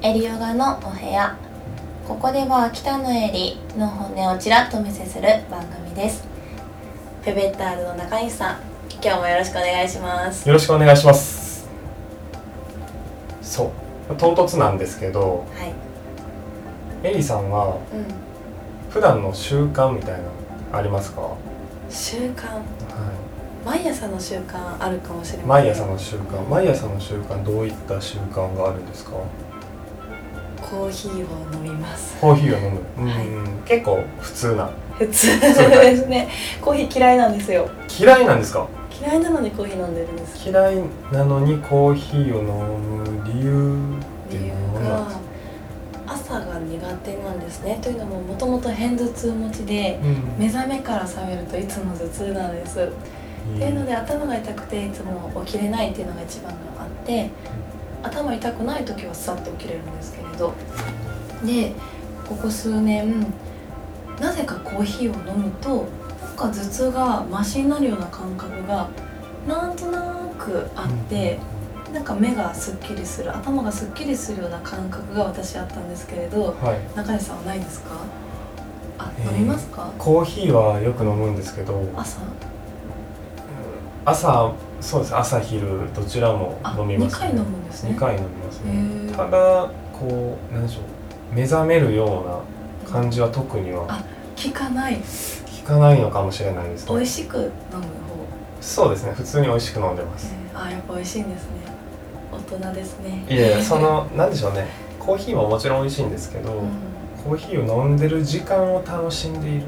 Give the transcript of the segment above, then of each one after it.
エリヨガのお部屋。ここでは北のエリの本音をちらっとお見せする番組です。ペベッターズの中西さん今日もよろしくお願いします。よろしくお願いします。そう。唐突なんですけどはい。エリさんはうん。普段の習慣みたいなのありますか、は習慣？毎朝の習慣あるかもしれい、ません毎朝の習慣。毎朝の習慣どういった習慣があるんですか？コーヒーを飲みます。コーヒーを飲む、うんはい。結構普通な。普通ですね。コーヒー嫌いなんですよ。嫌いなんですか？嫌いなのにコーヒー飲んでるんです。嫌いなのにコーヒーを飲む理由って理由何なんがですか、朝が苦手なんですね。というのももともと偏頭痛持ちでうん。目覚めから覚めるといつも頭痛なんです。っていうので頭が痛くていつも起きれないっていうのが一番があって頭痛くない時はさっと起きれるんですけれど。でここ数年なぜかコーヒーを飲むとなんか頭痛がマシになるような感覚がなんとなくあってなんか目がすっきりする頭がすっきりするような感覚が私あったんですけれどはい。中西さんはないですか？あえー飲みますか？コーヒーはよく飲むんですけど朝朝そうです。朝昼どちらもあ飲みます、2回飲むんですね。2回飲みますへねー。ただこうなんでしょう。目覚めるような感じは特にはあ効かない。効かないのかもしれないですね。美味しく飲む方、そうですね。普通に美味しく飲んでます。えー、あやっぱ美味しいんですね。大人ですね。いやいやそのなんでしょうね。コーヒーももちろん美味しいんですけど、うん。コーヒーを飲んでる時間を楽しんでいる。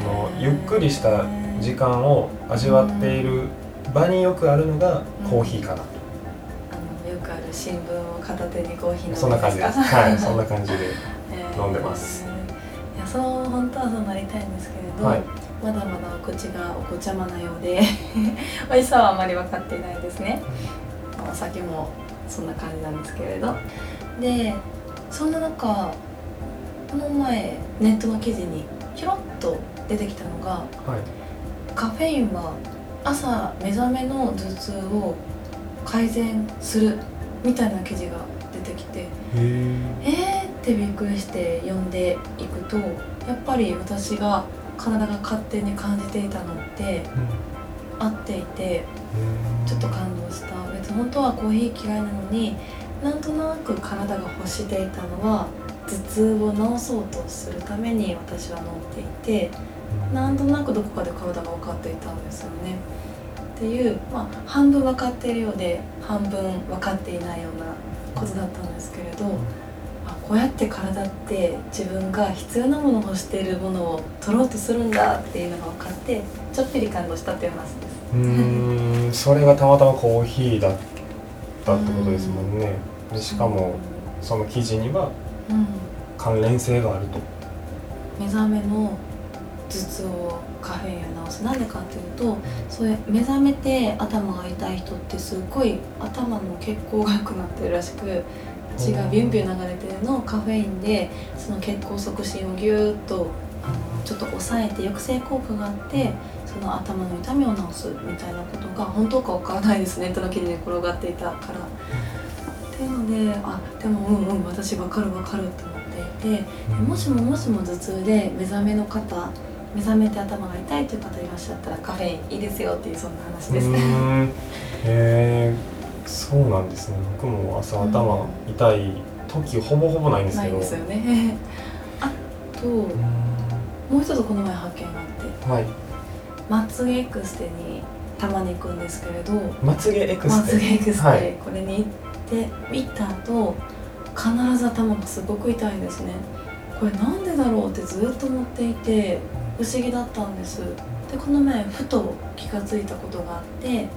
あのゆっくりした時間を味わっている場によくあるのがコーヒーかな、あのよくある新聞を片手にコーヒーそんな感じです。はい そんな感じで飲んでます。いやそう本当はそうなりたいんですけれど、はい。まだまだお口がお子ちゃまなようで 美味しさはあまり分かっていないですね。お酒もそんな感じなんですけれど。でそんな中この前ネットの記事にひょろっと出てきたのがはい。カフェインは朝目覚めの頭痛を改善するみたいな記事が出てきてえーってびっくりして読んでいくとやっぱり私が体が勝手に感じていたのって合っていてちょっと感動した。別に本当はコーヒー嫌いなのになんとなく体が欲していたのは頭痛を治そうとするために私は飲んでいてなんとなくどこかで体が分かっていたんですよね。っていう、まあ、半分分かっているようで半分分かっていないようなことだったんですけれど、あこうやって体って自分が必要なものを欲しているものを取ろうとするんだっていうのが分かってちょっぴり感動したっていう話です。うーんそれがたまたまコーヒーだったってことですもんねでしかもその記事にはうん、関連性があると目覚めの頭痛をカフェインや治すなんでかっていうとそういう目覚めて頭が痛い人ってすっごい頭の血行が良くなってるらしく血がビュンビュン流れてるのをカフェインでその血行促進をギューッとあのちょっと抑えて抑制効果があってその頭の痛みを治すみたいなことが本当かわからないですネットの記事に転がっていたから。っていうのであでもうんうん私分かる分かるって思っていて。もしももしも頭痛で目覚めの方目覚めて頭が痛いという方いらっしゃったらカフェインいいですよっていうそんな話です。うね。へえそうなんですね。僕も朝頭痛い時ほぼほぼないんですけど。ないですよね。あともう一つこの前発見があってはい。まつげエクステにたまに行くんですけれどまつげエクまステ？つげエクステ、はい。これに行って見た後必ず頭がすごく痛いんですね。これなんでだろうってずっと思っていて不思議だったんです。でこの前ふと気が付いたことがあってで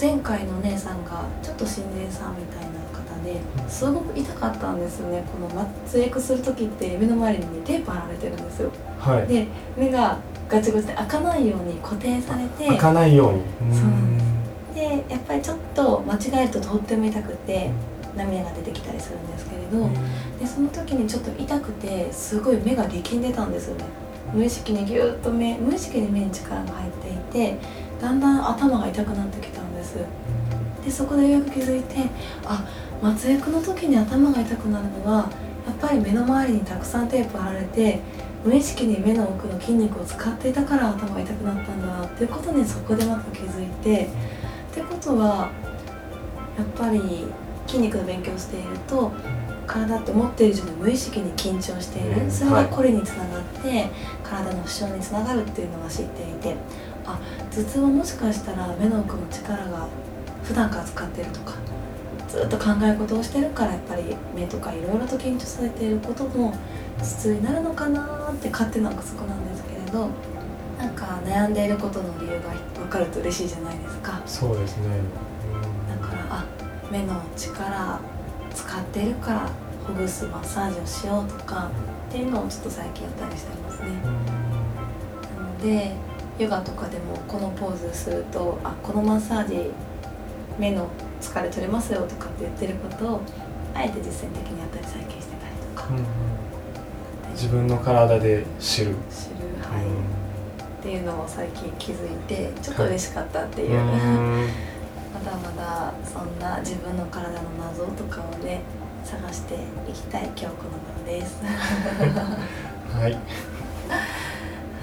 前回のお姉さんがちょっと心霊さんみたいな方ですごく痛かったんですよね。このマッツエクする時って目の周りにテープ貼られてるんですよ。はい。で目がガチガチで開かないように固定されて開かないように。そうなんでやっぱりちょっと間違えるととっても痛くて涙が出てきたりするんですけれど、でその時にちょっと痛くてすごい目が力んでたんですよね無意識にギューッと目無意識に目に力が入っていてだんだん頭が痛くなってきたんです。でそこでよく気づいてあ松役の時に頭が痛くなるのはやっぱり目の周りにたくさんテープ貼られて無意識に目の奥の筋肉を使っていたから頭が痛くなったんだなっていうことにそこでまた気づいてってことはやっぱり筋肉の勉強をしていると体って思っている以上に無意識に緊張している、うん、それがこれにつながって、体の負傷につながるっていうのは知っていて。あ頭痛はもしかしたら目の奥の力が普段から使ってるとかずっと考え事をしてるからやっぱり目とかいろいろと緊張されていることも頭痛になるのかなって勝手な憶測なんですけれどなんか悩んでいることの理由が分かると嬉しいじゃないですか。そうですね、うん、だからあ目の力使ってるからほぐすマッサージをしようとかっていうのをちょっと最近やったりしてますね、なのでヨガとかでもこのポーズするとあこのマッサージ目の疲れ取れますよとかって言ってることをあえて実践的にやったり最近してたりとか、うん、自分の体で知る。知る。はい、うん、っていうのを最近気づいてちょっと嬉しかったっていう、はい、まだまだそんな自分の体の謎とかをね探していきたい今日この頃です。はい。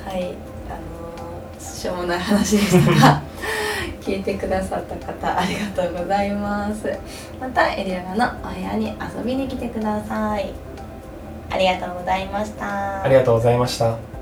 はい。あのしょうもない話でしたが 聞いてくださった方ありがとうございます。またエリアガのお部屋に遊びに来てください。ありがとうございました。ありがとうございました